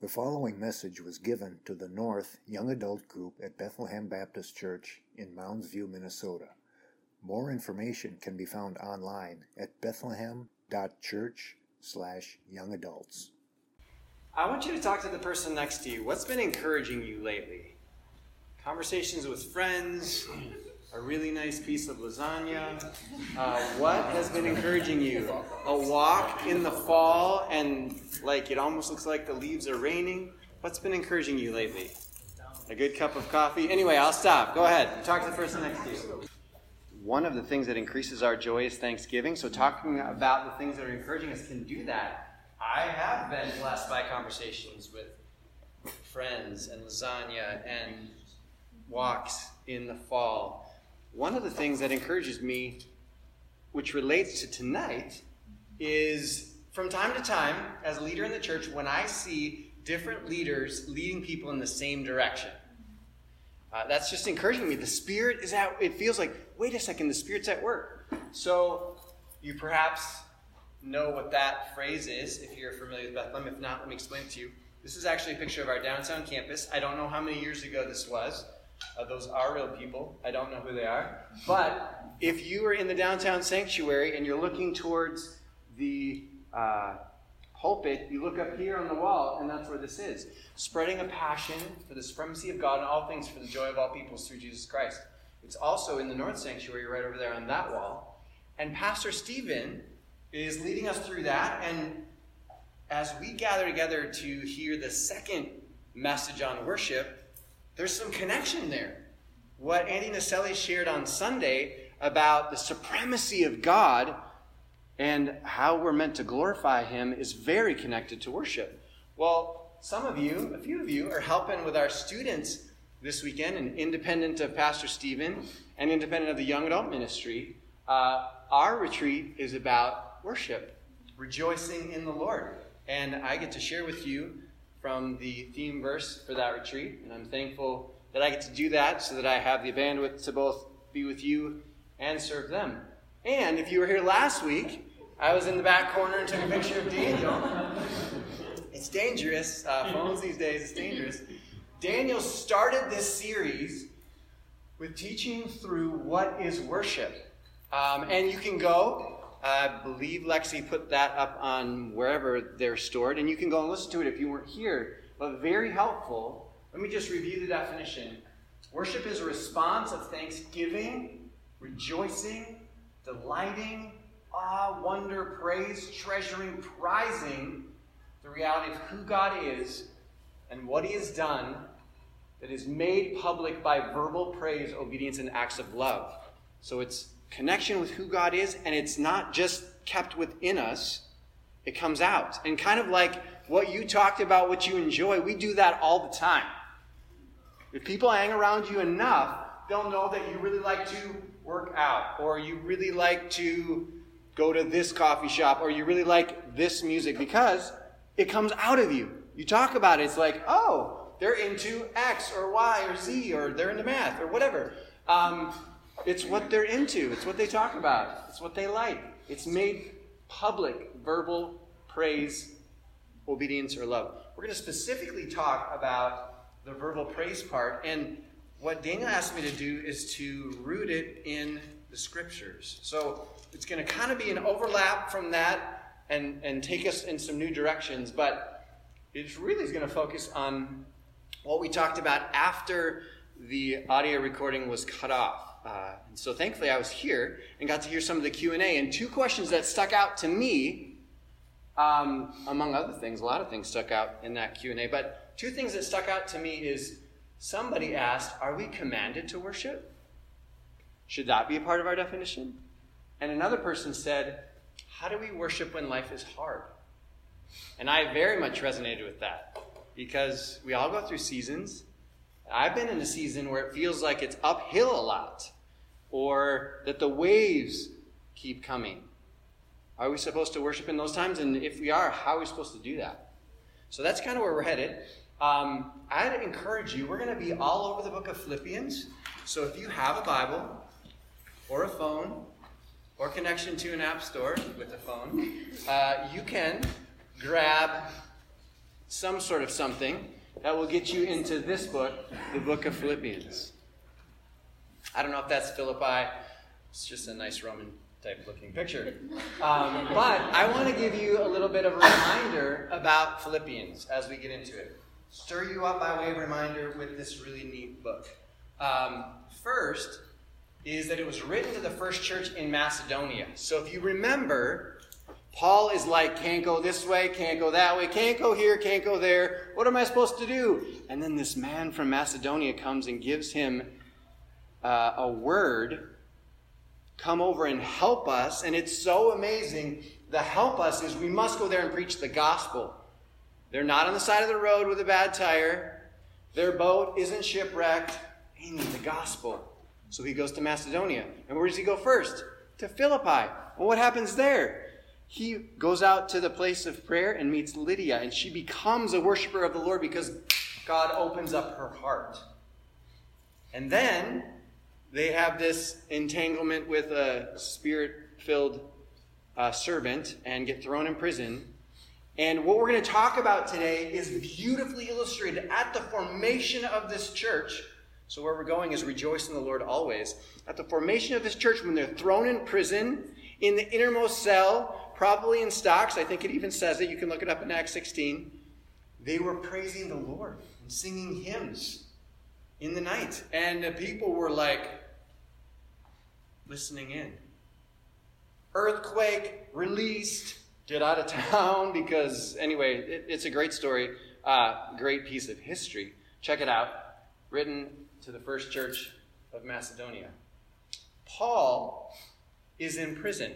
The following message was given to the North Young Adult Group at Bethlehem Baptist Church in Mounds View, Minnesota. More information can be found online at bethlehem.church slash young adults. I want you to talk to the person next to you. What's been encouraging you lately? Conversations with friends, a really nice piece of lasagna. Uh, what has been encouraging you? A walk in the fall and like it almost looks like the leaves are raining. What's been encouraging you lately? A good cup of coffee? Anyway, I'll stop. Go ahead. Talk to the person next to you. One of the things that increases our joy is Thanksgiving. So, talking about the things that are encouraging us can do that. I have been blessed by conversations with friends and lasagna and walks in the fall one of the things that encourages me, which relates to tonight, is from time to time, as a leader in the church, when I see different leaders leading people in the same direction. Uh, that's just encouraging me. The Spirit is out. It feels like, wait a second, the Spirit's at work. So you perhaps know what that phrase is if you're familiar with Bethlehem. If not, let me explain it to you. This is actually a picture of our downtown campus. I don't know how many years ago this was. Uh, those are real people. I don't know who they are. But if you are in the downtown sanctuary and you're looking towards the uh, pulpit, you look up here on the wall, and that's where this is. Spreading a passion for the supremacy of God and all things for the joy of all peoples through Jesus Christ. It's also in the North Sanctuary right over there on that wall. And Pastor Stephen is leading us through that. And as we gather together to hear the second message on worship, there's some connection there. What Andy Naselli shared on Sunday about the supremacy of God and how we're meant to glorify Him is very connected to worship. Well, some of you, a few of you, are helping with our students this weekend, and independent of Pastor Stephen and independent of the young adult ministry. Uh, our retreat is about worship, rejoicing in the Lord. And I get to share with you from the theme verse for that retreat, and I'm thankful that I get to do that so that I have the bandwidth to both be with you and serve them. And if you were here last week, I was in the back corner and took a picture of Daniel. It's dangerous. Uh, phones these days, it's dangerous. Daniel started this series with teaching through what is worship. Um, and you can go I believe Lexi put that up on wherever they're stored, and you can go and listen to it if you weren't here. But very helpful. Let me just review the definition. Worship is a response of thanksgiving, rejoicing, delighting, awe, wonder, praise, treasuring, prizing the reality of who God is and what He has done that is made public by verbal praise, obedience, and acts of love. So it's connection with who God is, and it's not just kept within us, it comes out. And kind of like what you talked about, what you enjoy, we do that all the time. If people hang around you enough, they'll know that you really like to work out, or you really like to go to this coffee shop, or you really like this music because it comes out of you. You talk about it, it's like, oh, they're into X or Y or Z, or they're into math or whatever. Um, it's what they're into, it's what they talk about, it's what they like. It's made public, verbal praise, obedience, or love. We're going to specifically talk about the verbal praise part. And what Daniel asked me to do is to root it in the scriptures. So it's going to kind of be an overlap from that and, and take us in some new directions. But it really is going to focus on what we talked about after the audio recording was cut off. Uh, and so thankfully I was here and got to hear some of the Q&A. And two questions that stuck out to me, um, among other things, a lot of things stuck out in that Q&A. But two things that stuck out to me is somebody asked, are we commanded to worship? Should that be a part of our definition? And another person said, how do we worship when life is hard? And I very much resonated with that because we all go through seasons I've been in a season where it feels like it's uphill a lot, or that the waves keep coming. Are we supposed to worship in those times? And if we are, how are we supposed to do that? So that's kind of where we're headed. Um, I'd encourage you, we're going to be all over the book of Philippians. So if you have a Bible, or a phone, or connection to an app store with a phone, uh, you can grab some sort of something that will get you into this book, the book of Philippians. I don't know if that's Philippi. It's just a nice Roman type looking picture. Um, but I want to give you a little bit of a reminder about Philippians as we get into it. Stir you up by way of reminder with this really neat book. Um, first is that it was written to the first church in Macedonia. So if you remember, Paul is like, can't go this way, can't go that way, can't go here, can't go there. What am I supposed to do? And then this man from Macedonia comes and gives him uh, a word come over and help us. And it's so amazing. The help us is we must go there and preach the gospel. They're not on the side of the road with a bad tire. Their boat isn't shipwrecked. They need the gospel. So he goes to Macedonia. And where does he go first? To Philippi. Well, what happens there? He goes out to the place of prayer and meets Lydia, and she becomes a worshiper of the Lord because God opens up her heart. And then they have this entanglement with a spirit filled uh, servant and get thrown in prison. And what we're going to talk about today is beautifully illustrated at the formation of this church. So, where we're going is rejoice in the Lord always. At the formation of this church, when they're thrown in prison, in the innermost cell, probably in stocks, I think it even says it, you can look it up in Acts 16, they were praising the Lord and singing hymns in the night. And the people were like, listening in. Earthquake released, get out of town because, anyway, it, it's a great story, uh, great piece of history. Check it out. Written to the first church of Macedonia. Paul is in prison.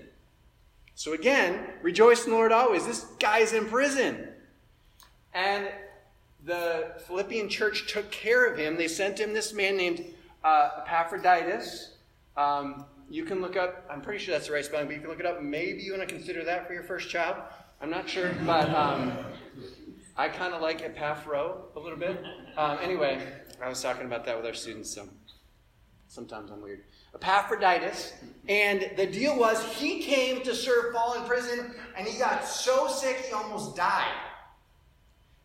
So again, rejoice in the Lord always. This guy's in prison. And the Philippian church took care of him. They sent him this man named uh, Epaphroditus. Um, you can look up, I'm pretty sure that's the right spelling, but you can look it up. Maybe you want to consider that for your first child. I'm not sure, but um, I kind of like Epaphro a little bit. Um, anyway, I was talking about that with our students, so sometimes I'm weird. Epaphroditus, and the deal was he came to serve Paul in prison, and he got so sick he almost died.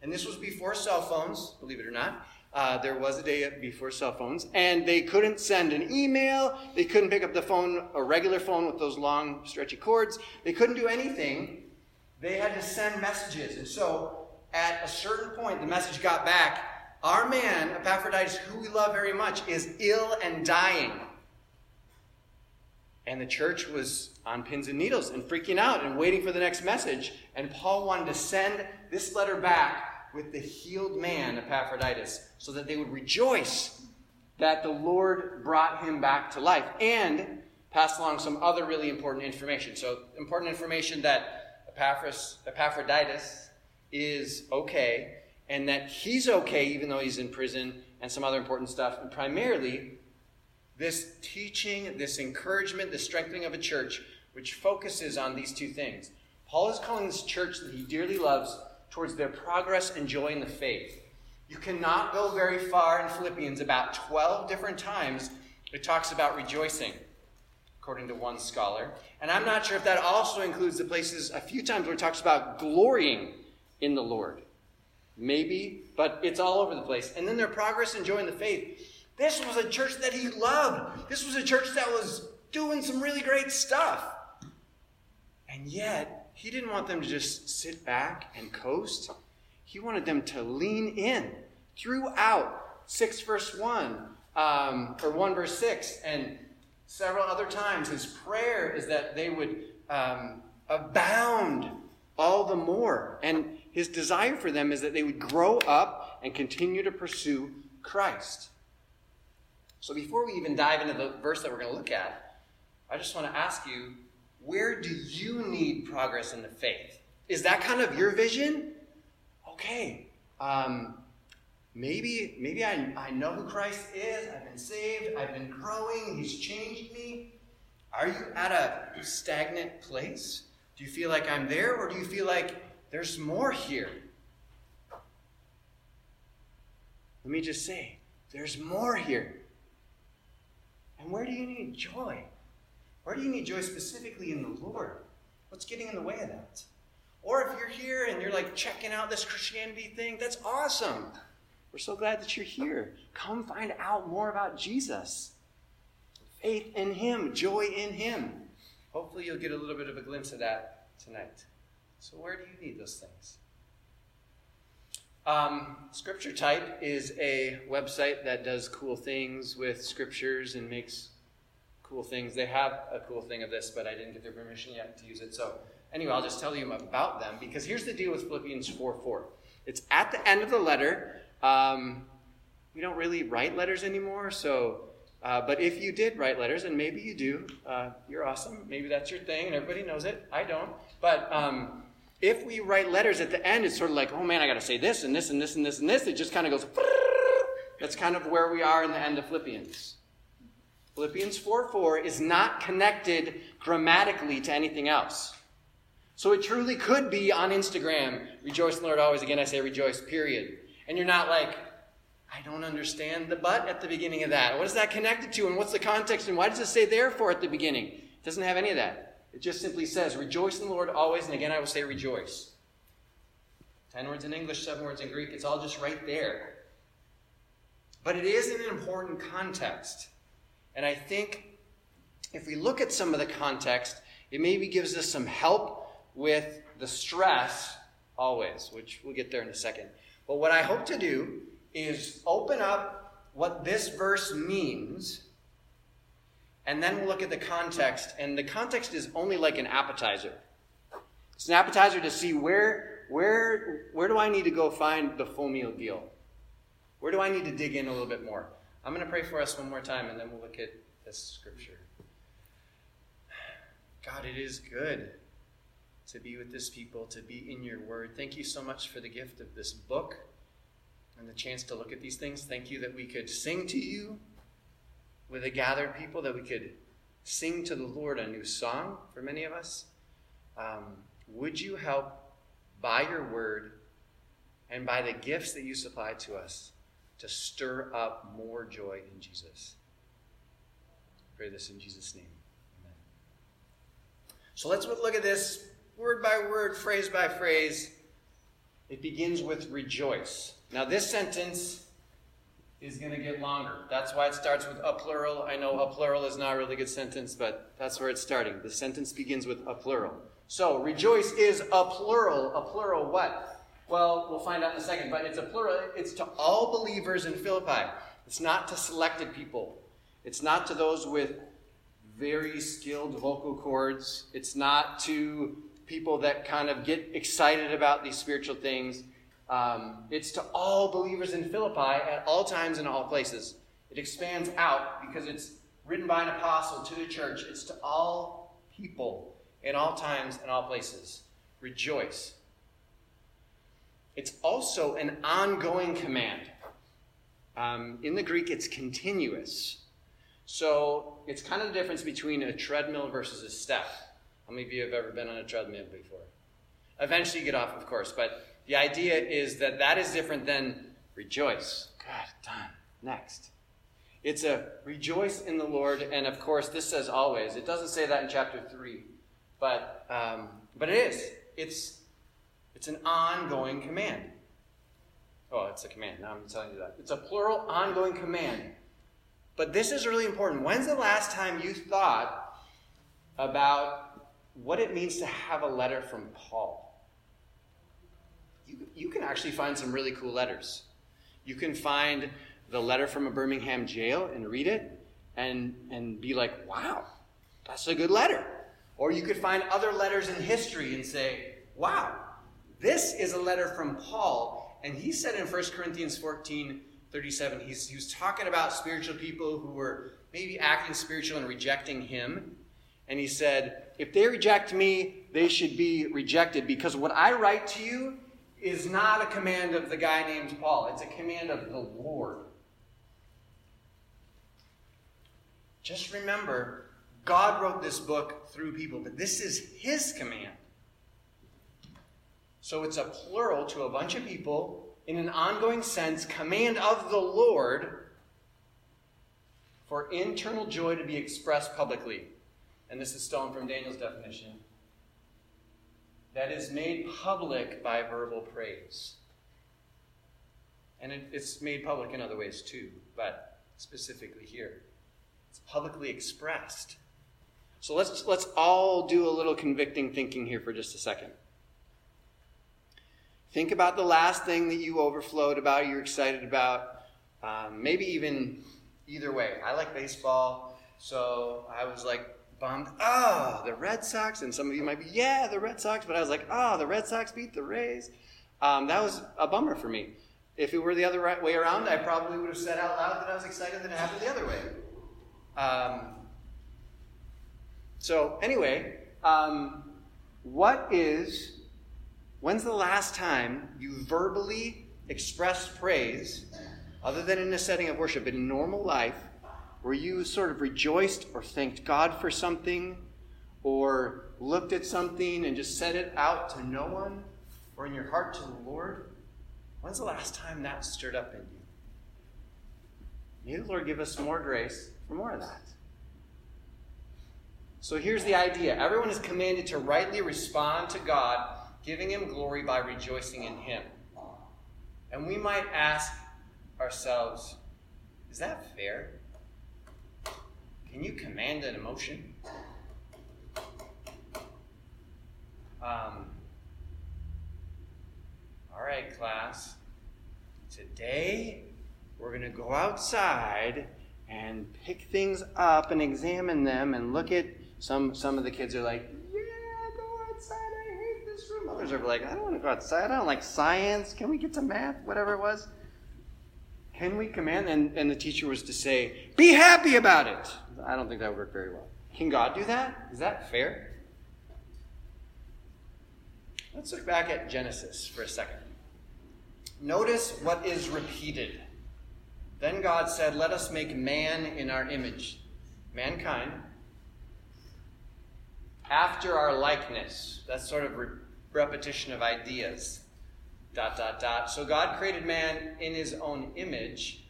And this was before cell phones, believe it or not. Uh, there was a day before cell phones, and they couldn't send an email. They couldn't pick up the phone, a regular phone with those long, stretchy cords. They couldn't do anything. They had to send messages. And so, at a certain point, the message got back Our man, Epaphroditus, who we love very much, is ill and dying. And the church was on pins and needles and freaking out and waiting for the next message. And Paul wanted to send this letter back with the healed man, Epaphroditus, so that they would rejoice that the Lord brought him back to life and pass along some other really important information. So, important information that Epaphras, Epaphroditus is okay and that he's okay even though he's in prison and some other important stuff. And primarily, this teaching, this encouragement, the strengthening of a church, which focuses on these two things. Paul is calling this church that he dearly loves towards their progress and joy in the faith. You cannot go very far in Philippians. About 12 different times it talks about rejoicing, according to one scholar. And I'm not sure if that also includes the places a few times where it talks about glorying in the Lord. Maybe, but it's all over the place. And then their progress and joy in the faith. This was a church that he loved. This was a church that was doing some really great stuff. And yet, he didn't want them to just sit back and coast. He wanted them to lean in throughout 6 verse 1, um, or 1 verse 6, and several other times. His prayer is that they would um, abound all the more. And his desire for them is that they would grow up and continue to pursue Christ. So before we even dive into the verse that we're going to look at, I just want to ask you where do you need progress in the faith? Is that kind of your vision? Okay. Um, maybe maybe I, I know who Christ is. I've been saved. I've been growing. He's changed me. Are you at a stagnant place? Do you feel like I'm there, or do you feel like there's more here? Let me just say, there's more here. And where do you need joy? Where do you need joy specifically in the Lord? What's getting in the way of that? Or if you're here and you're like checking out this Christianity thing, that's awesome. We're so glad that you're here. Come find out more about Jesus. Faith in Him, joy in Him. Hopefully, you'll get a little bit of a glimpse of that tonight. So, where do you need those things? Um, Scripture Type is a website that does cool things with scriptures and makes cool things. They have a cool thing of this, but I didn't get their permission yet to use it. So, anyway, I'll just tell you about them because here's the deal with Philippians 4 4. It's at the end of the letter. Um, we don't really write letters anymore, so. Uh, but if you did write letters, and maybe you do, uh, you're awesome. Maybe that's your thing, and everybody knows it. I don't. But um, if we write letters at the end, it's sort of like, oh man, I got to say this and this and this and this and this. It just kind of goes. That's kind of where we are in the end of Philippians. Philippians 4 4 is not connected grammatically to anything else. So it truly could be on Instagram, rejoice in the Lord always. Again, I say rejoice, period. And you're not like, I don't understand the but at the beginning of that. What is that connected to? And what's the context? And why does it say therefore at the beginning? It doesn't have any of that. It just simply says, Rejoice in the Lord always, and again I will say rejoice. Ten words in English, seven words in Greek. It's all just right there. But it is in an important context. And I think if we look at some of the context, it maybe gives us some help with the stress always, which we'll get there in a second. But what I hope to do is open up what this verse means and then we'll look at the context. And the context is only like an appetizer. It's an appetizer to see where, where, where do I need to go find the full meal deal? Where do I need to dig in a little bit more? I'm going to pray for us one more time, and then we'll look at this scripture. God, it is good to be with this people, to be in your word. Thank you so much for the gift of this book and the chance to look at these things. Thank you that we could sing to you with a gathered people that we could sing to the Lord a new song for many of us. Um, would you help by your word and by the gifts that you supply to us to stir up more joy in Jesus? I pray this in Jesus' name. Amen. So let's look at this word by word, phrase by phrase. It begins with rejoice. Now, this sentence is going to get longer. That's why it starts with a plural. I know a plural is not a really good sentence, but that's where it's starting. The sentence begins with a plural. So, rejoice is a plural. A plural what? Well, we'll find out in a second, but it's a plural. It's to all believers in Philippi. It's not to selected people. It's not to those with very skilled vocal cords. It's not to people that kind of get excited about these spiritual things. Um, it's to all believers in Philippi at all times and all places. It expands out because it's written by an apostle to the church. It's to all people in all times and all places. Rejoice. It's also an ongoing command. Um, in the Greek, it's continuous. So it's kind of the difference between a treadmill versus a step. How many of you have ever been on a treadmill before? Eventually you get off, of course, but the idea is that that is different than rejoice. Good, done. Next. It's a rejoice in the Lord, and of course, this says always. It doesn't say that in chapter 3, but, um, but it is. It's, it's an ongoing command. Oh, it's a command. Now I'm telling you that. It's a plural, ongoing command. But this is really important. When's the last time you thought about what it means to have a letter from Paul? You, you can actually find some really cool letters. You can find the letter from a Birmingham jail and read it and, and be like, wow, that's a good letter. Or you could find other letters in history and say, wow, this is a letter from Paul. And he said in 1 Corinthians 14 37, he's, he was talking about spiritual people who were maybe acting spiritual and rejecting him. And he said, if they reject me, they should be rejected because what I write to you is not a command of the guy named Paul, it's a command of the Lord. Just remember, God wrote this book through people, but this is his command. So it's a plural to a bunch of people in an ongoing sense, command of the Lord for internal joy to be expressed publicly. And this is stolen from Daniel's definition. That is made public by verbal praise. And it, it's made public in other ways too, but specifically here. It's publicly expressed. So let's, let's all do a little convicting thinking here for just a second. Think about the last thing that you overflowed about, you're excited about. Um, maybe even either way. I like baseball, so I was like bummed. Oh, the Red Sox. And some of you might be, yeah, the Red Sox. But I was like, oh, the Red Sox beat the Rays. Um, that was a bummer for me. If it were the other way around, I probably would have said out loud that I was excited that it happened the other way. Um, so, anyway, um, what is, when's the last time you verbally expressed praise, other than in a setting of worship, in normal life, where you sort of rejoiced or thanked God for something, or looked at something and just said it out to no one, or in your heart to the Lord? When's the last time that stirred up in you? May the Lord give us more grace for more of that. So here's the idea everyone is commanded to rightly respond to God, giving Him glory by rejoicing in Him. And we might ask ourselves, is that fair? Can you command an emotion? Um, all right, class. Today we're going to go outside and pick things up and examine them and look at some some of the kids are like, "Yeah, go outside. I hate this room." Others are like, "I don't want to go outside. I don't like science. Can we get to math? Whatever it was." Can we command? And, and the teacher was to say, Be happy about it. I don't think that would work very well. Can God do that? Is that fair? Let's look back at Genesis for a second. Notice what is repeated. Then God said, Let us make man in our image, mankind, after our likeness. That's sort of re- repetition of ideas dot, dot, dot. So God created man in his own image.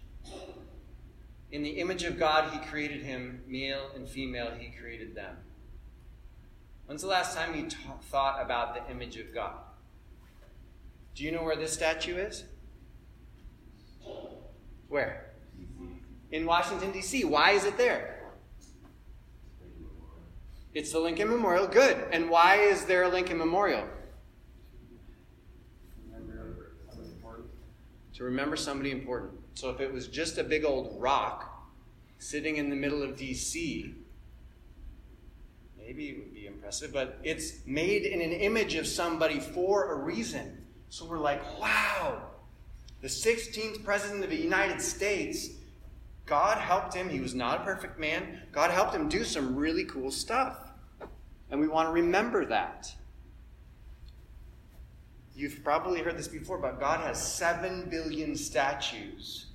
In the image of God, he created him, male and female, he created them. When's the last time you t- thought about the image of God? Do you know where this statue is? Where? In Washington, D.C. Why is it there? It's the Lincoln Memorial. Good. And why is there a Lincoln Memorial? To remember somebody important. So if it was just a big old rock sitting in the middle of DC, maybe it would be impressive, but it's made in an image of somebody for a reason. So we're like, wow, the 16th president of the United States, God helped him. He was not a perfect man. God helped him do some really cool stuff. And we want to remember that. You've probably heard this before, but God has seven billion statues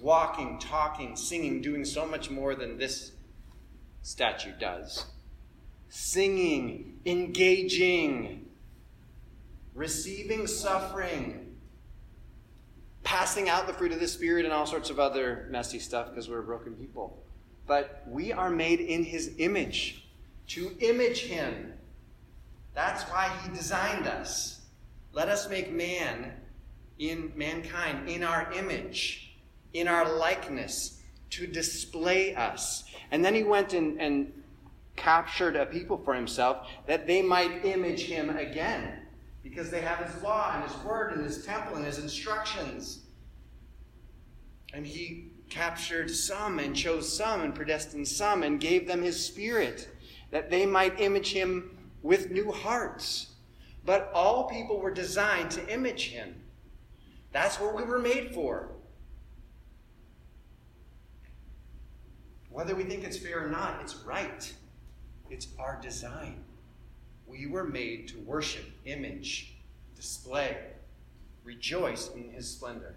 walking, talking, singing, doing so much more than this statue does. Singing, engaging, receiving suffering, passing out the fruit of the Spirit, and all sorts of other messy stuff because we're broken people. But we are made in His image, to image Him. That's why He designed us. Let us make man in mankind in our image, in our likeness, to display us. And then he went and, and captured a people for himself that they might image him again. Because they have his law and his word and his temple and his instructions. And he captured some and chose some and predestined some and gave them his spirit that they might image him with new hearts but all people were designed to image him. That's what we were made for. Whether we think it's fair or not, it's right. It's our design. We were made to worship, image, display, rejoice in his splendor.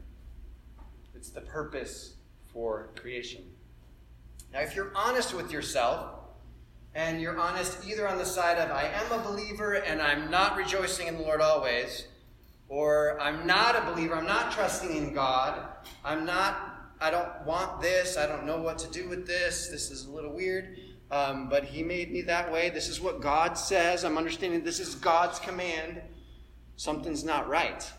It's the purpose for creation. Now, if you're honest with yourself, and you're honest either on the side of I am a believer and I'm not rejoicing in the Lord always, or I'm not a believer, I'm not trusting in God, I'm not, I don't want this, I don't know what to do with this, this is a little weird. um, but He made me that way. This is what God says. I'm understanding this is God's command. Something's not right.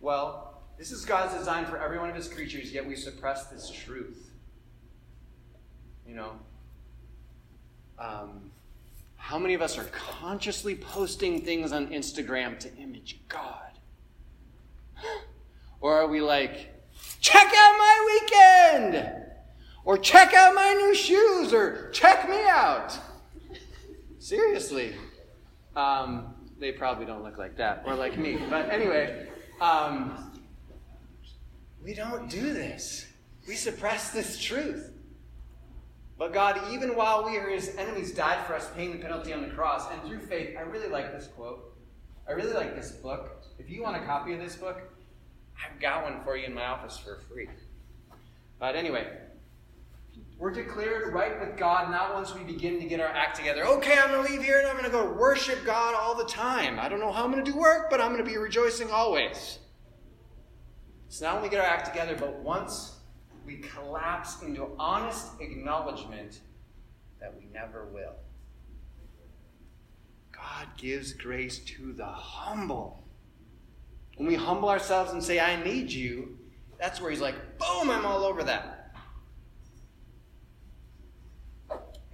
Well, this is God's design for every one of His creatures, yet we suppress this truth. You know, um, how many of us are consciously posting things on Instagram to image God? Or are we like, check out my weekend? Or check out my new shoes? Or check me out? Seriously. Um, they probably don't look like that or like me. But anyway, um, we don't do this. We suppress this truth. But God, even while we are his enemies, died for us, paying the penalty on the cross. And through faith, I really like this quote. I really like this book. If you want a copy of this book, I've got one for you in my office for free. But anyway, we're declared right with God not once we begin to get our act together. Okay, I'm going to leave here and I'm going to go worship God all the time. I don't know how I'm going to do work, but I'm going to be rejoicing always. It's not only get our act together, but once we collapse into honest acknowledgement that we never will. God gives grace to the humble. When we humble ourselves and say, I need you, that's where He's like, boom, I'm all over that.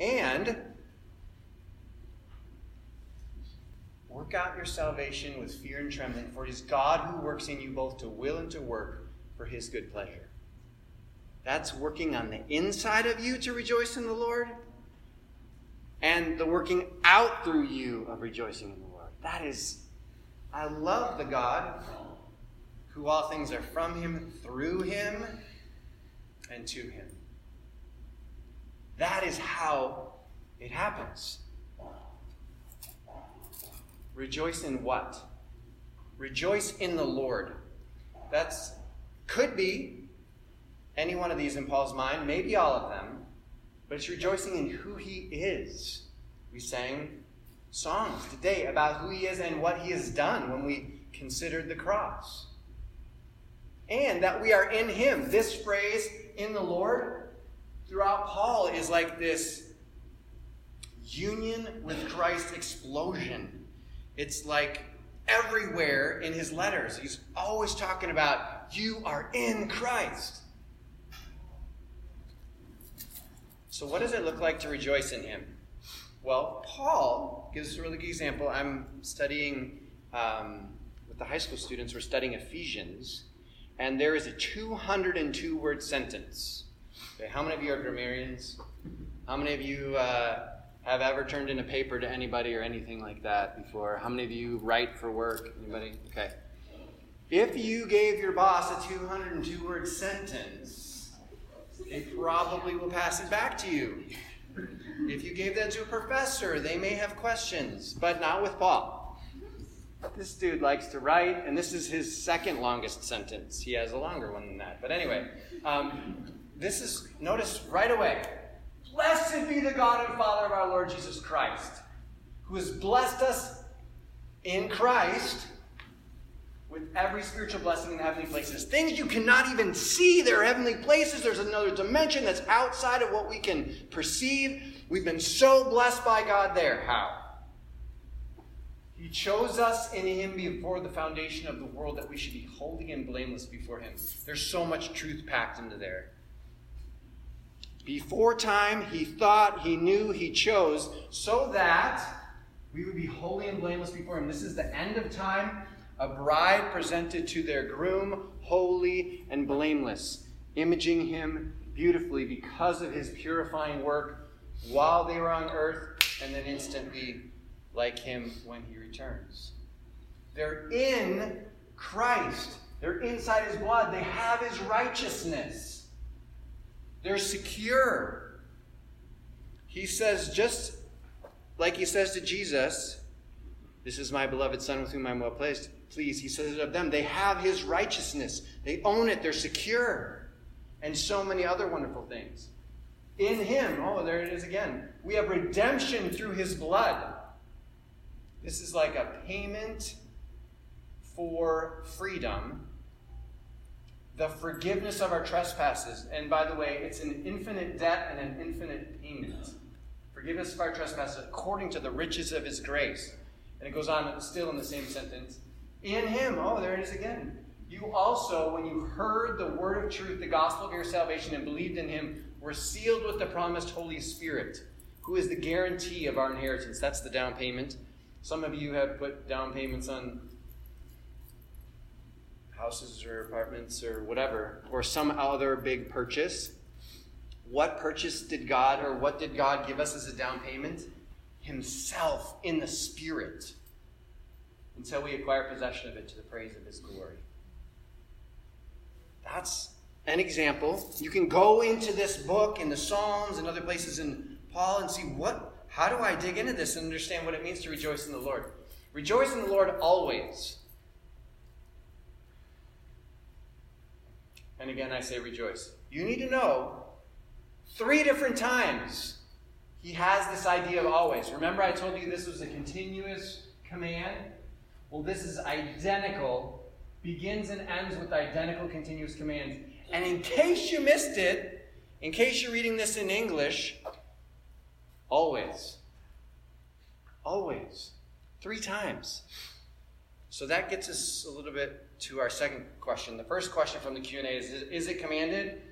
And work out your salvation with fear and trembling, for it is God who works in you both to will and to work for His good pleasure. That's working on the inside of you to rejoice in the Lord, and the working out through you of rejoicing in the Lord. That is I love the God who all things are from him, through him, and to him. That is how it happens. Rejoice in what? Rejoice in the Lord. That's could be any one of these in Paul's mind, maybe all of them, but it's rejoicing in who he is. We sang songs today about who he is and what he has done when we considered the cross. And that we are in him. This phrase, in the Lord, throughout Paul is like this union with Christ explosion. It's like everywhere in his letters. He's always talking about you are in Christ. So, what does it look like to rejoice in him? Well, Paul gives us a really good example. I'm studying um, with the high school students, we're studying Ephesians, and there is a 202 word sentence. Okay, how many of you are grammarians? How many of you uh, have ever turned in a paper to anybody or anything like that before? How many of you write for work? Anybody? Okay. If you gave your boss a 202 word sentence, they probably will pass it back to you. If you gave that to a professor, they may have questions, but not with Paul. This dude likes to write, and this is his second longest sentence. He has a longer one than that. But anyway, um, this is, notice right away Blessed be the God and Father of our Lord Jesus Christ, who has blessed us in Christ with every spiritual blessing in heavenly places. Things you cannot even see, they're heavenly places. There's another dimension that's outside of what we can perceive. We've been so blessed by God there. How? He chose us in Him before the foundation of the world that we should be holy and blameless before Him. There's so much truth packed into there. Before time, He thought, He knew, He chose, so that we would be holy and blameless before Him. This is the end of time a bride presented to their groom, holy and blameless, imaging him beautifully because of his purifying work while they were on earth, and then instantly like him when he returns. They're in Christ. They're inside his blood. They have his righteousness. They're secure. He says, just like he says to Jesus, This is my beloved Son with whom I'm well pleased please. He says of them, they have his righteousness. They own it. They're secure. And so many other wonderful things. In him, oh, there it is again. We have redemption through his blood. This is like a payment for freedom, the forgiveness of our trespasses. And by the way, it's an infinite debt and an infinite payment Forgive us of our trespasses according to the riches of his grace. And it goes on still in the same sentence. In him, oh, there it is again. You also, when you heard the word of truth, the gospel of your salvation, and believed in him, were sealed with the promised Holy Spirit, who is the guarantee of our inheritance. That's the down payment. Some of you have put down payments on houses or apartments or whatever, or some other big purchase. What purchase did God, or what did God give us as a down payment? Himself in the Spirit until we acquire possession of it to the praise of His glory. That's an example. You can go into this book in the Psalms and other places in Paul and see what how do I dig into this and understand what it means to rejoice in the Lord? Rejoice in the Lord always. And again, I say rejoice. You need to know three different times he has this idea of always. Remember, I told you this was a continuous command? Well, this is identical, begins and ends with identical continuous commands. And in case you missed it, in case you're reading this in English, always. Always. Three times. So that gets us a little bit to our second question. The first question from the Q&A is, is it commanded?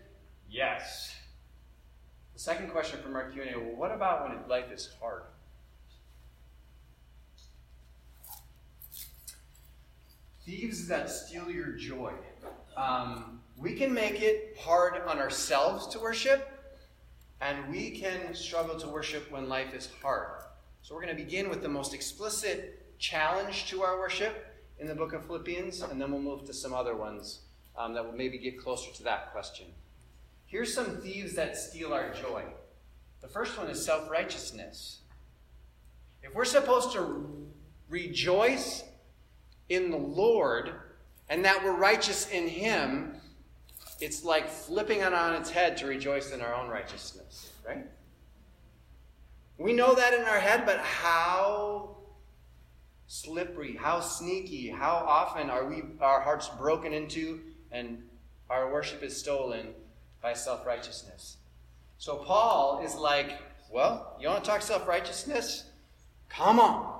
Yes. The second question from our Q&A, well, what about when life is hard? Thieves that steal your joy. Um, we can make it hard on ourselves to worship, and we can struggle to worship when life is hard. So we're going to begin with the most explicit challenge to our worship in the book of Philippians, and then we'll move to some other ones um, that will maybe get closer to that question. Here's some thieves that steal our joy. The first one is self righteousness. If we're supposed to rejoice in the Lord and that we're righteous in Him, it's like flipping it on its head to rejoice in our own righteousness, right? We know that in our head, but how slippery, how sneaky, how often are we our hearts broken into and our worship is stolen by self-righteousness. So Paul is like, well, you want to talk self-righteousness? Come on.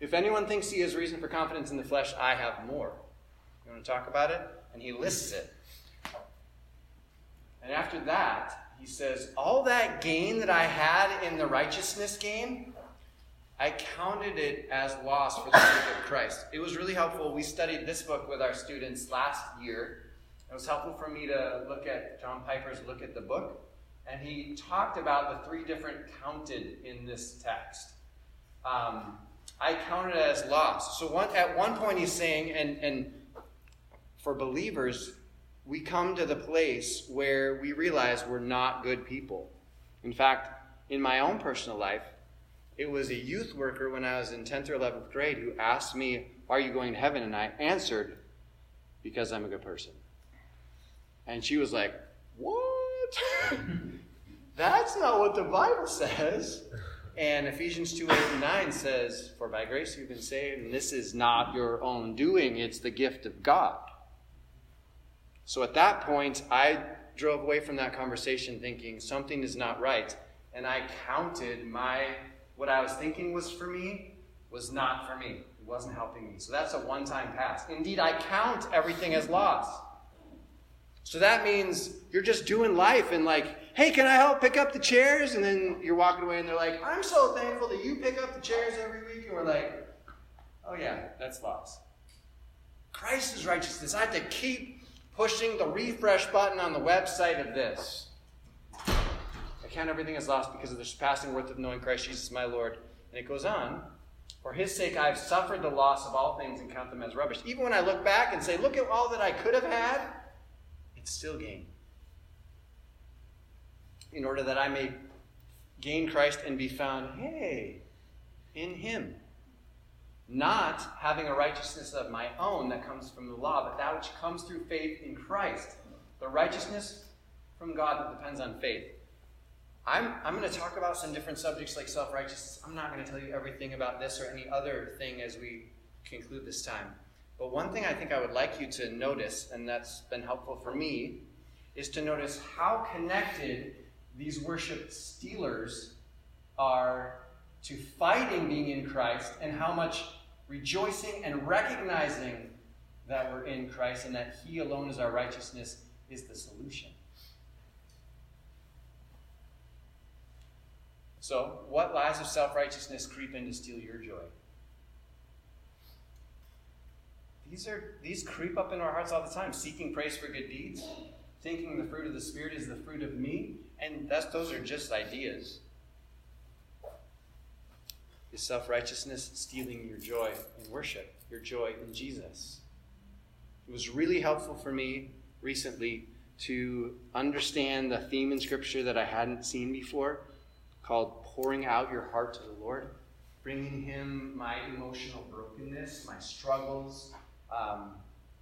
If anyone thinks he has reason for confidence in the flesh, I have more. You want to talk about it? And he lists it. And after that, he says, All that gain that I had in the righteousness gain, I counted it as loss for the sake of Christ. It was really helpful. We studied this book with our students last year. It was helpful for me to look at John Piper's look at the book. And he talked about the three different counted in this text. Um, I counted it as loss. So one, at one point he's saying, and, and for believers, we come to the place where we realize we're not good people. In fact, in my own personal life, it was a youth worker when I was in 10th or 11th grade who asked me, Why are you going to heaven? And I answered, Because I'm a good person. And she was like, What? That's not what the Bible says. And Ephesians 2 8 and 9 says, For by grace you've been saved, and this is not your own doing, it's the gift of God. So at that point, I drove away from that conversation thinking something is not right. And I counted my, what I was thinking was for me, was not for me. It wasn't helping me. So that's a one time pass. Indeed, I count everything as loss. So that means you're just doing life and like, hey, can I help pick up the chairs? And then you're walking away and they're like, I'm so thankful that you pick up the chairs every week. And we're like, oh yeah, that's loss. Christ's righteousness. I have to keep pushing the refresh button on the website of this. I count everything as lost because of the surpassing worth of knowing Christ Jesus my Lord. And it goes on. For his sake, I have suffered the loss of all things and count them as rubbish. Even when I look back and say, look at all that I could have had, still gain. In order that I may gain Christ and be found, hey, in him not having a righteousness of my own that comes from the law, but that which comes through faith in Christ. The righteousness from God that depends on faith. I'm, I'm going to talk about some different subjects like self righteousness. I'm not going to tell you everything about this or any other thing as we conclude this time. But one thing I think I would like you to notice, and that's been helpful for me, is to notice how connected these worship stealers are to fighting being in Christ and how much rejoicing and recognizing that we're in Christ and that He alone is our righteousness is the solution. So, what lies of self righteousness creep in to steal your joy? These are these creep up in our hearts all the time, seeking praise for good deeds, thinking the fruit of the Spirit is the fruit of me, and that's those are just ideas. Is self righteousness stealing your joy in worship, your joy in Jesus? It was really helpful for me recently to understand the theme in Scripture that I hadn't seen before called pouring out your heart to the Lord, bringing Him my emotional brokenness, my struggles. Um,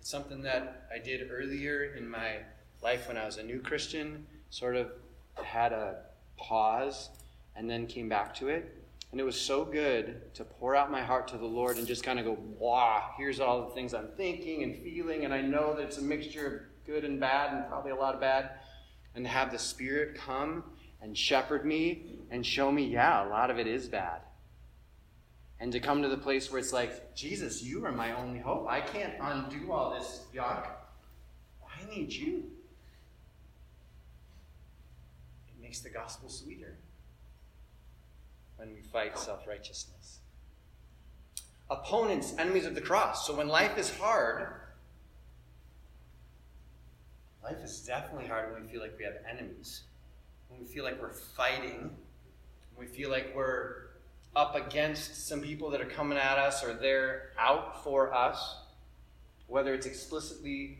it's something that I did earlier in my life when I was a new Christian, sort of had a pause and then came back to it. And it was so good to pour out my heart to the Lord and just kind of go, wow, here's all the things I'm thinking and feeling. And I know that it's a mixture of good and bad and probably a lot of bad. And have the Spirit come and shepherd me and show me, yeah, a lot of it is bad. And to come to the place where it's like, Jesus, you are my only hope. I can't undo all this yuck. I need you. It makes the gospel sweeter when we fight self righteousness. Opponents, enemies of the cross. So when life is hard, life is definitely hard when we feel like we have enemies when we feel like we're fighting, when we feel like we're up against some people that are coming at us or they're out for us, whether it's explicitly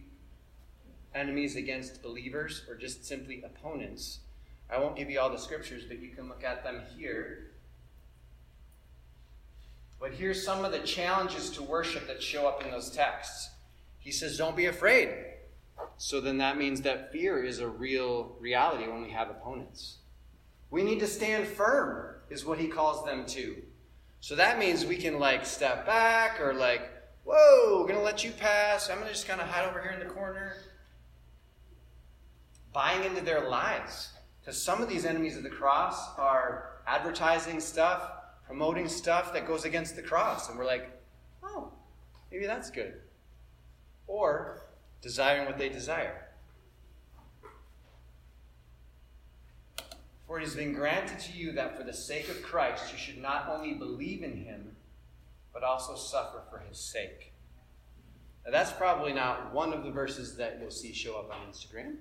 enemies against believers or just simply opponents. I won't give you all the scriptures, but you can look at them here. But here's some of the challenges to worship that show up in those texts. He says, Don't be afraid. So then that means that fear is a real reality when we have opponents. We need to stand firm, is what he calls them to. So that means we can like step back or like, whoa, we're gonna let you pass. I'm gonna just kind of hide over here in the corner. Buying into their lies. Because some of these enemies of the cross are advertising stuff, promoting stuff that goes against the cross. And we're like, oh, maybe that's good. Or desiring what they desire. For it has been granted to you that for the sake of Christ you should not only believe in him, but also suffer for his sake. Now, that's probably not one of the verses that you'll see show up on Instagram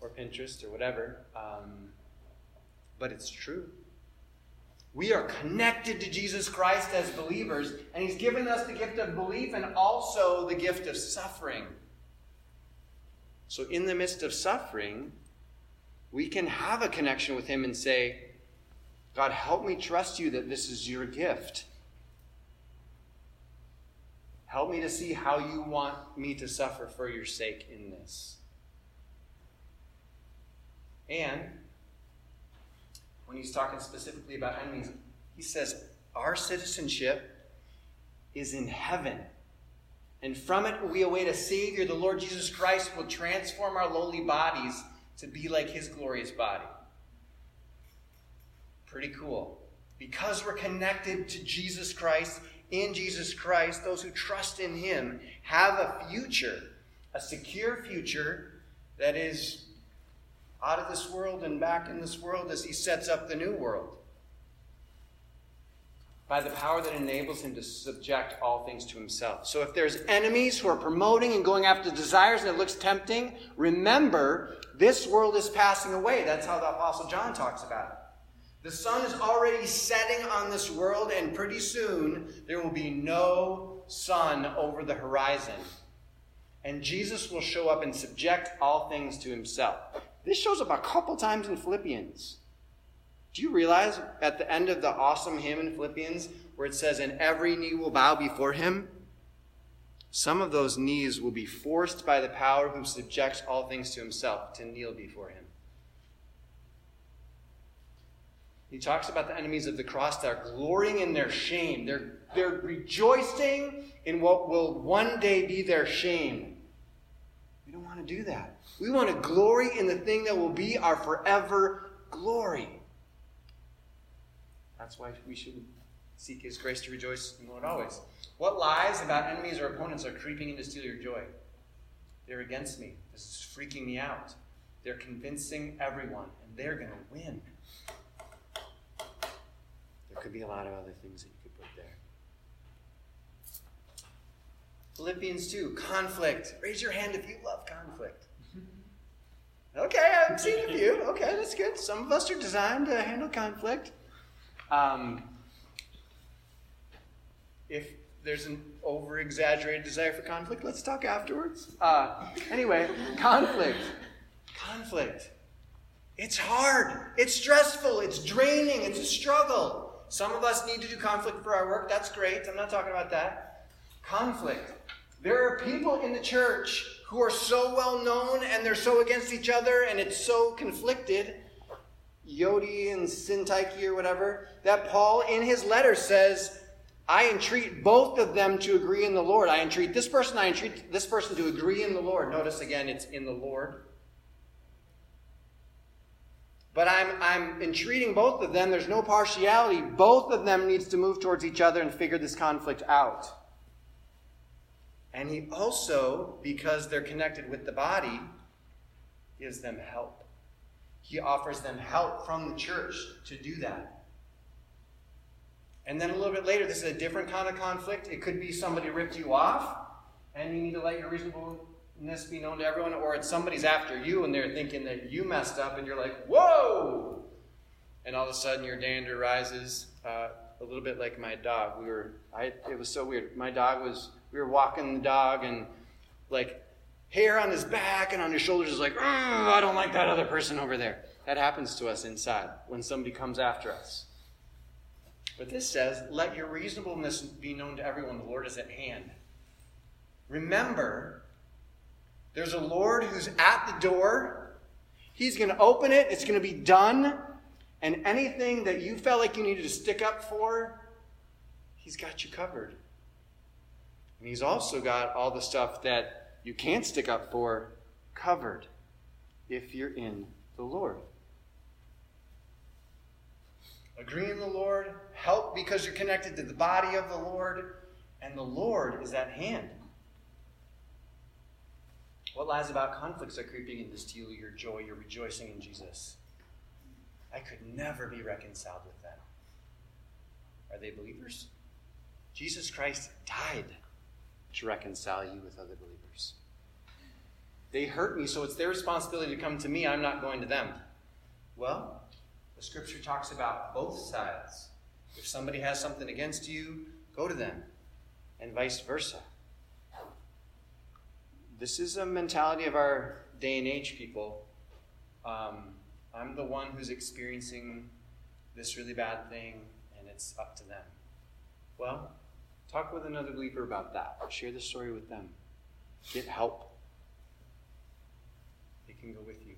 or Pinterest or whatever, um, but it's true. We are connected to Jesus Christ as believers, and He's given us the gift of belief and also the gift of suffering. So, in the midst of suffering, we can have a connection with Him and say, God, help me trust you that this is your gift. Help me to see how you want me to suffer for your sake in this. And when he's talking specifically about enemies, he says, Our citizenship is in heaven. And from it we await a Savior, the Lord Jesus Christ, will transform our lowly bodies to be like his glorious body. Pretty cool. Because we're connected to Jesus Christ, in Jesus Christ, those who trust in him have a future, a secure future that is out of this world and back in this world as he sets up the new world by the power that enables him to subject all things to himself. So if there's enemies who are promoting and going after desires and it looks tempting, remember this world is passing away. That's how the Apostle John talks about it. The sun is already setting on this world, and pretty soon there will be no sun over the horizon. And Jesus will show up and subject all things to himself. This shows up a couple times in Philippians. Do you realize at the end of the awesome hymn in Philippians where it says, And every knee will bow before him? Some of those knees will be forced by the power who subjects all things to himself to kneel before him. He talks about the enemies of the cross that are glorying in their shame. They're, they're rejoicing in what will one day be their shame. We don't want to do that. We want to glory in the thing that will be our forever glory. That's why we should seek His grace to rejoice in the Lord always. What lies about enemies or opponents are creeping in to steal your joy? They're against me. This is freaking me out. They're convincing everyone, and they're going to win. There could be a lot of other things that you could put there. Philippians 2, conflict. Raise your hand if you love conflict. Okay, I've seen a few. Okay, that's good. Some of us are designed to handle conflict. Um, if there's an over exaggerated desire for conflict, let's talk afterwards. Uh, anyway, conflict. Conflict. It's hard. It's stressful. It's draining. It's a struggle. Some of us need to do conflict for our work. That's great. I'm not talking about that. Conflict. There are people in the church who are so well known and they're so against each other and it's so conflicted. Euodia and Syntyche or whatever, that Paul in his letter says, I entreat both of them to agree in the Lord. I entreat this person, I entreat this person to agree in the Lord. Notice again, it's in the Lord. But I'm, I'm entreating both of them. There's no partiality. Both of them needs to move towards each other and figure this conflict out. And he also, because they're connected with the body, gives them help. He offers them help from the church to do that. And then a little bit later, this is a different kind of conflict. It could be somebody ripped you off, and you need to let your reasonableness be known to everyone, or it's somebody's after you and they're thinking that you messed up and you're like, whoa! And all of a sudden your dander rises. Uh, a little bit like my dog. We were, I, it was so weird. My dog was, we were walking the dog and like hair on his back and on his shoulders is like, I don't like that other person over there. That happens to us inside when somebody comes after us. But this says, let your reasonableness be known to everyone. The Lord is at hand. Remember there's a Lord who's at the door. He's going to open it, it's going to be done. And anything that you felt like you needed to stick up for, He's got you covered. And He's also got all the stuff that you can't stick up for covered if you're in the Lord. Agree in the Lord, help because you're connected to the body of the Lord, and the Lord is at hand. What lies about conflicts are creeping in to steal your joy, your rejoicing in Jesus? I could never be reconciled with them. Are they believers? Jesus Christ died to reconcile you with other believers. They hurt me, so it's their responsibility to come to me. I'm not going to them. Well, the scripture talks about both sides. If somebody has something against you, go to them, and vice versa this is a mentality of our day and age, people. Um, I'm the one who's experiencing this really bad thing, and it's up to them. Well, talk with another believer about that. Share the story with them. Get help. Can go with you.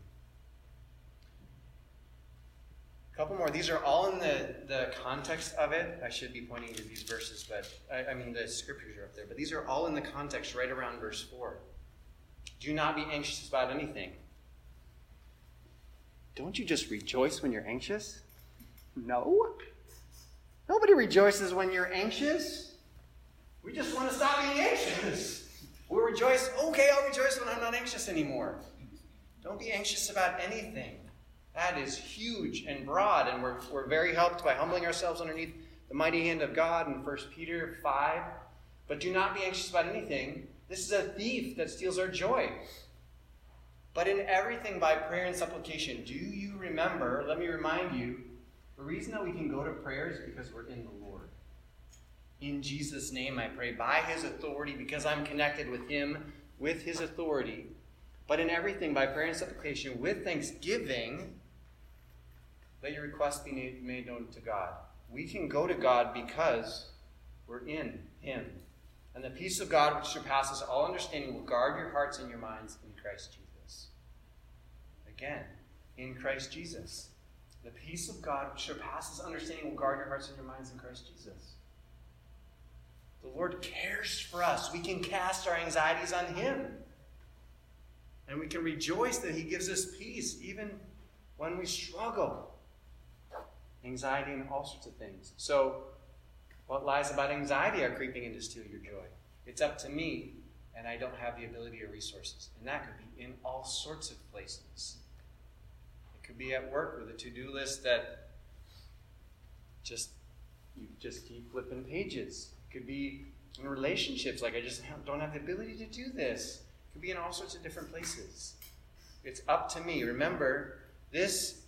A couple more. These are all in the, the context of it. I should be pointing to these verses, but I, I mean, the scriptures are up there, but these are all in the context right around verse 4. Do not be anxious about anything. Don't you just rejoice when you're anxious? No. Nobody rejoices when you're anxious. We just want to stop being anxious. We rejoice, okay, I'll rejoice when I'm not anxious anymore. Don't be anxious about anything. That is huge and broad, and we're, we're very helped by humbling ourselves underneath the mighty hand of God in 1 Peter 5. But do not be anxious about anything, this is a thief that steals our joy. But in everything by prayer and supplication, do you remember? Let me remind you the reason that we can go to prayer is because we're in the Lord. In Jesus' name, I pray, by his authority, because I'm connected with him, with his authority. But in everything by prayer and supplication, with thanksgiving, let your requests be made known to God. We can go to God because we're in him. And the peace of God, which surpasses all understanding, will guard your hearts and your minds in Christ Jesus. Again, in Christ Jesus. The peace of God, which surpasses understanding, will guard your hearts and your minds in Christ Jesus. The Lord cares for us. We can cast our anxieties on Him. And we can rejoice that He gives us peace even when we struggle. anxiety, and all sorts of things. So, what lies about anxiety are creeping in to steal your joy? It's up to me, and I don't have the ability or resources. And that could be in all sorts of places. It could be at work with a to do list that just you just keep flipping pages. It could be in relationships, like I just don't have the ability to do this. Could be in all sorts of different places. It's up to me. Remember, this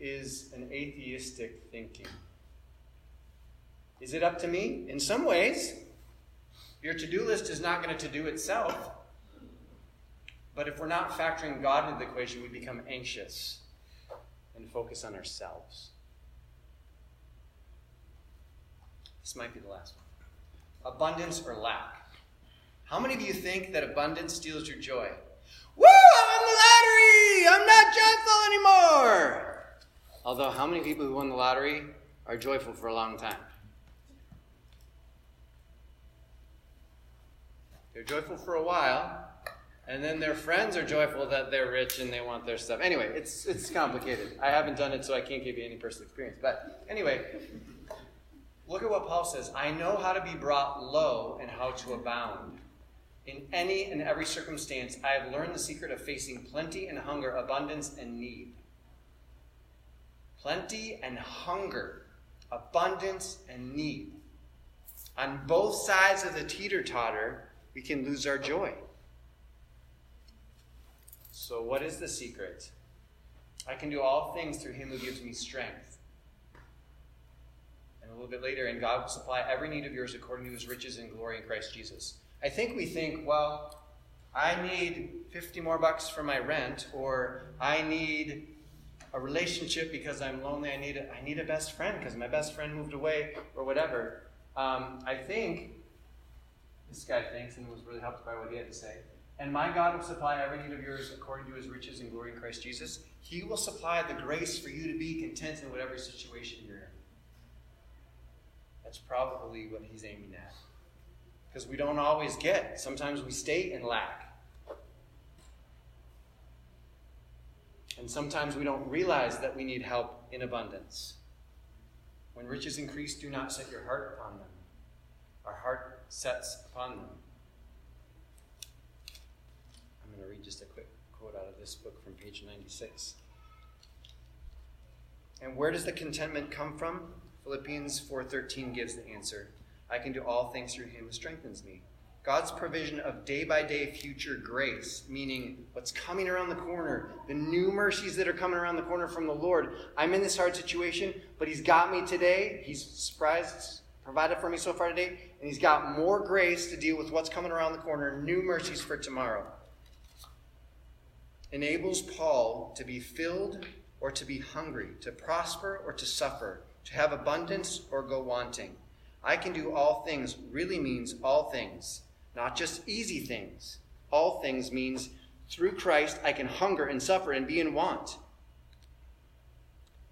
is an atheistic thinking. Is it up to me? In some ways. Your to do list is not going to to do itself. But if we're not factoring God into the equation, we become anxious and focus on ourselves. This might be the last one. Abundance or lack. How many of you think that abundance steals your joy? Woo! I won the lottery! I'm not joyful anymore! Although, how many people who won the lottery are joyful for a long time? They're joyful for a while, and then their friends are joyful that they're rich and they want their stuff. Anyway, it's, it's complicated. I haven't done it, so I can't give you any personal experience. But anyway, Look at what Paul says I know how to be brought low and how to abound. In any and every circumstance, I have learned the secret of facing plenty and hunger, abundance and need. Plenty and hunger, abundance and need. On both sides of the teeter totter, we can lose our joy. So, what is the secret? I can do all things through him who gives me strength And a little bit later, and God will supply every need of yours according to his riches and glory in Christ Jesus. I think we think, well, I need 50 more bucks for my rent, or I need a relationship because I'm lonely. I need a, I need a best friend because my best friend moved away, or whatever. Um, I think this guy thinks, and was really helped by what he had to say. And my God will supply every need of yours according to his riches and glory in Christ Jesus. He will supply the grace for you to be content in whatever situation you're in. That's probably what he's aiming at. Because we don't always get, sometimes we stay in lack. And sometimes we don't realize that we need help in abundance. When riches increase, do not set your heart upon them. Our heart sets upon them. I'm going to read just a quick quote out of this book from page 96. And where does the contentment come from? Philippians 4:13 gives the answer. I can do all things through him who strengthens me. God's provision of day by day future grace, meaning what's coming around the corner, the new mercies that are coming around the corner from the Lord. I'm in this hard situation, but He's got me today. He's surprised, provided for me so far today, and He's got more grace to deal with what's coming around the corner, new mercies for tomorrow. Enables Paul to be filled or to be hungry, to prosper or to suffer to have abundance or go wanting. I can do all things really means all things, not just easy things. All things means through Christ I can hunger and suffer and be in want.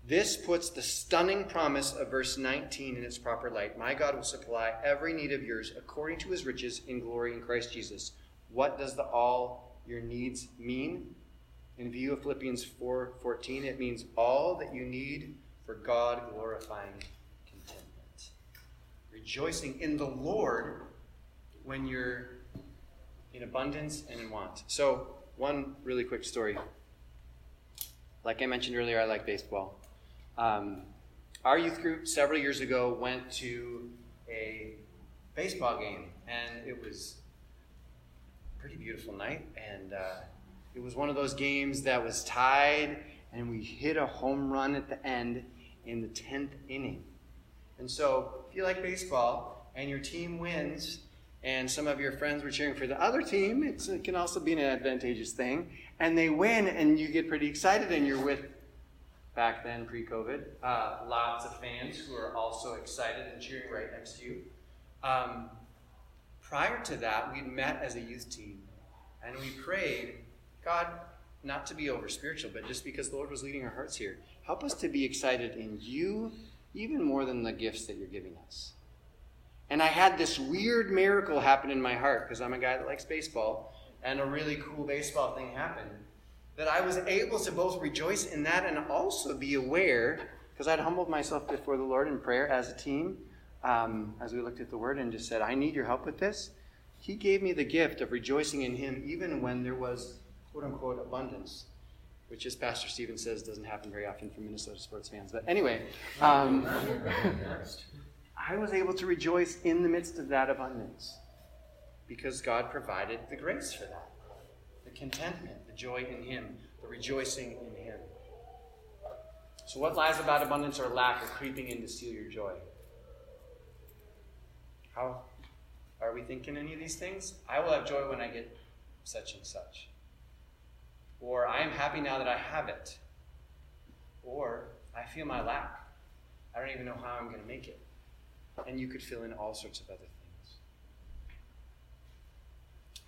This puts the stunning promise of verse 19 in its proper light. My God will supply every need of yours according to his riches in glory in Christ Jesus. What does the all your needs mean? In view of Philippians 4:14, it means all that you need for God glorifying. Rejoicing in the Lord when you're in abundance and in want. So, one really quick story. Like I mentioned earlier, I like baseball. Um, our youth group several years ago went to a baseball game, and it was a pretty beautiful night. And uh, it was one of those games that was tied, and we hit a home run at the end in the 10th inning. And so, if you like baseball and your team wins, and some of your friends were cheering for the other team, it can also be an advantageous thing. And they win, and you get pretty excited, and you're with, back then, pre COVID, uh, lots of fans who are also excited and cheering right next to you. Um, prior to that, we'd met as a youth team, and we prayed, God, not to be over spiritual, but just because the Lord was leading our hearts here. Help us to be excited in you even more than the gifts that you're giving us. And I had this weird miracle happen in my heart because I'm a guy that likes baseball, and a really cool baseball thing happened. That I was able to both rejoice in that and also be aware because I'd humbled myself before the Lord in prayer as a team, um, as we looked at the Word, and just said, I need your help with this. He gave me the gift of rejoicing in Him even when there was, quote unquote, abundance, which, as Pastor Steven says, doesn't happen very often for Minnesota sports fans. But anyway, um, I was able to rejoice in the midst of that abundance because God provided the grace for that the contentment, the joy in Him, the rejoicing in Him. So, what lies about abundance or lack are creeping in to steal your joy? How are we thinking any of these things? I will have joy when I get such and such. Or I am happy now that I have it. Or I feel my lack. I don't even know how I'm going to make it. And you could fill in all sorts of other things.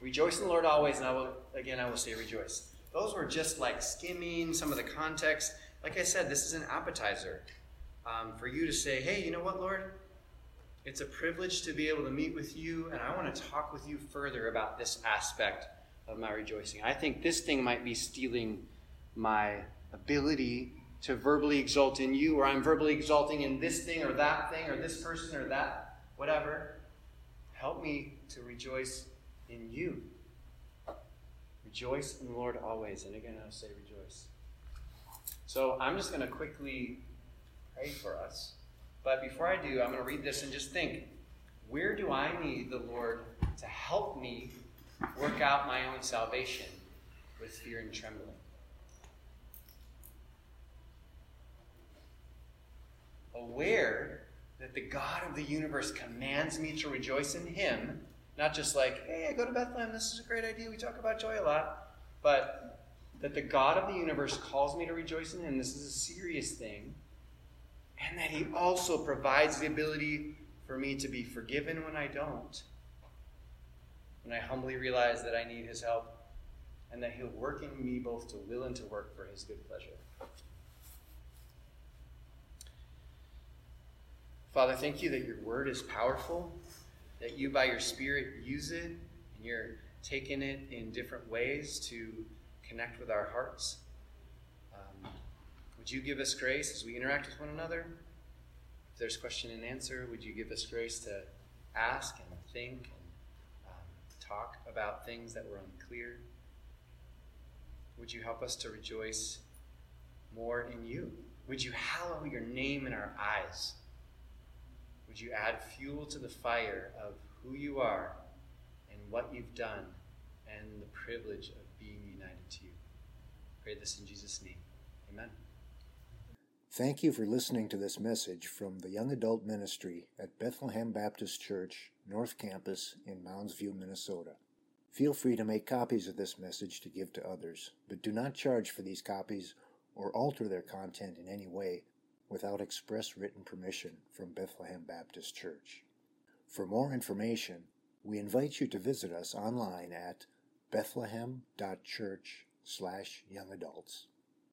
Rejoice in the Lord always, and I will again I will say rejoice. Those were just like skimming some of the context. Like I said, this is an appetizer um, for you to say, hey, you know what, Lord? It's a privilege to be able to meet with you, and I want to talk with you further about this aspect of my rejoicing. I think this thing might be stealing my ability to verbally exult in you, or I'm verbally exulting in this thing or that thing or this person or that, whatever. Help me to rejoice in you. Rejoice in the Lord always. And again, I'll say rejoice. So I'm just going to quickly pray for us. But before I do, I'm going to read this and just think where do I need the Lord to help me work out my own salvation with fear and trembling? Aware that the God of the universe commands me to rejoice in Him not just like, hey, I go to Bethlehem, this is a great idea, we talk about joy a lot, but that the God of the universe calls me to rejoice in Him. This is a serious thing. And that He also provides the ability for me to be forgiven when I don't. When I humbly realize that I need His help, and that He'll work in me both to will and to work for His good pleasure. Father, thank you that your word is powerful that you by your Spirit use it and you're taking it in different ways to connect with our hearts. Um, would you give us grace as we interact with one another? If there's question and answer, would you give us grace to ask and think and talk about things that were unclear? Would you help us to rejoice more in you? Would you hallow your name in our eyes? Would you add fuel to the fire of who you are and what you've done and the privilege of being united to you? pray this in Jesus' name. Amen. Thank you for listening to this message from the Young Adult Ministry at Bethlehem Baptist Church, North Campus in Mounds View, Minnesota. Feel free to make copies of this message to give to others, but do not charge for these copies or alter their content in any way without express written permission from Bethlehem Baptist Church. For more information, we invite you to visit us online at bethlehem.church slash young adults.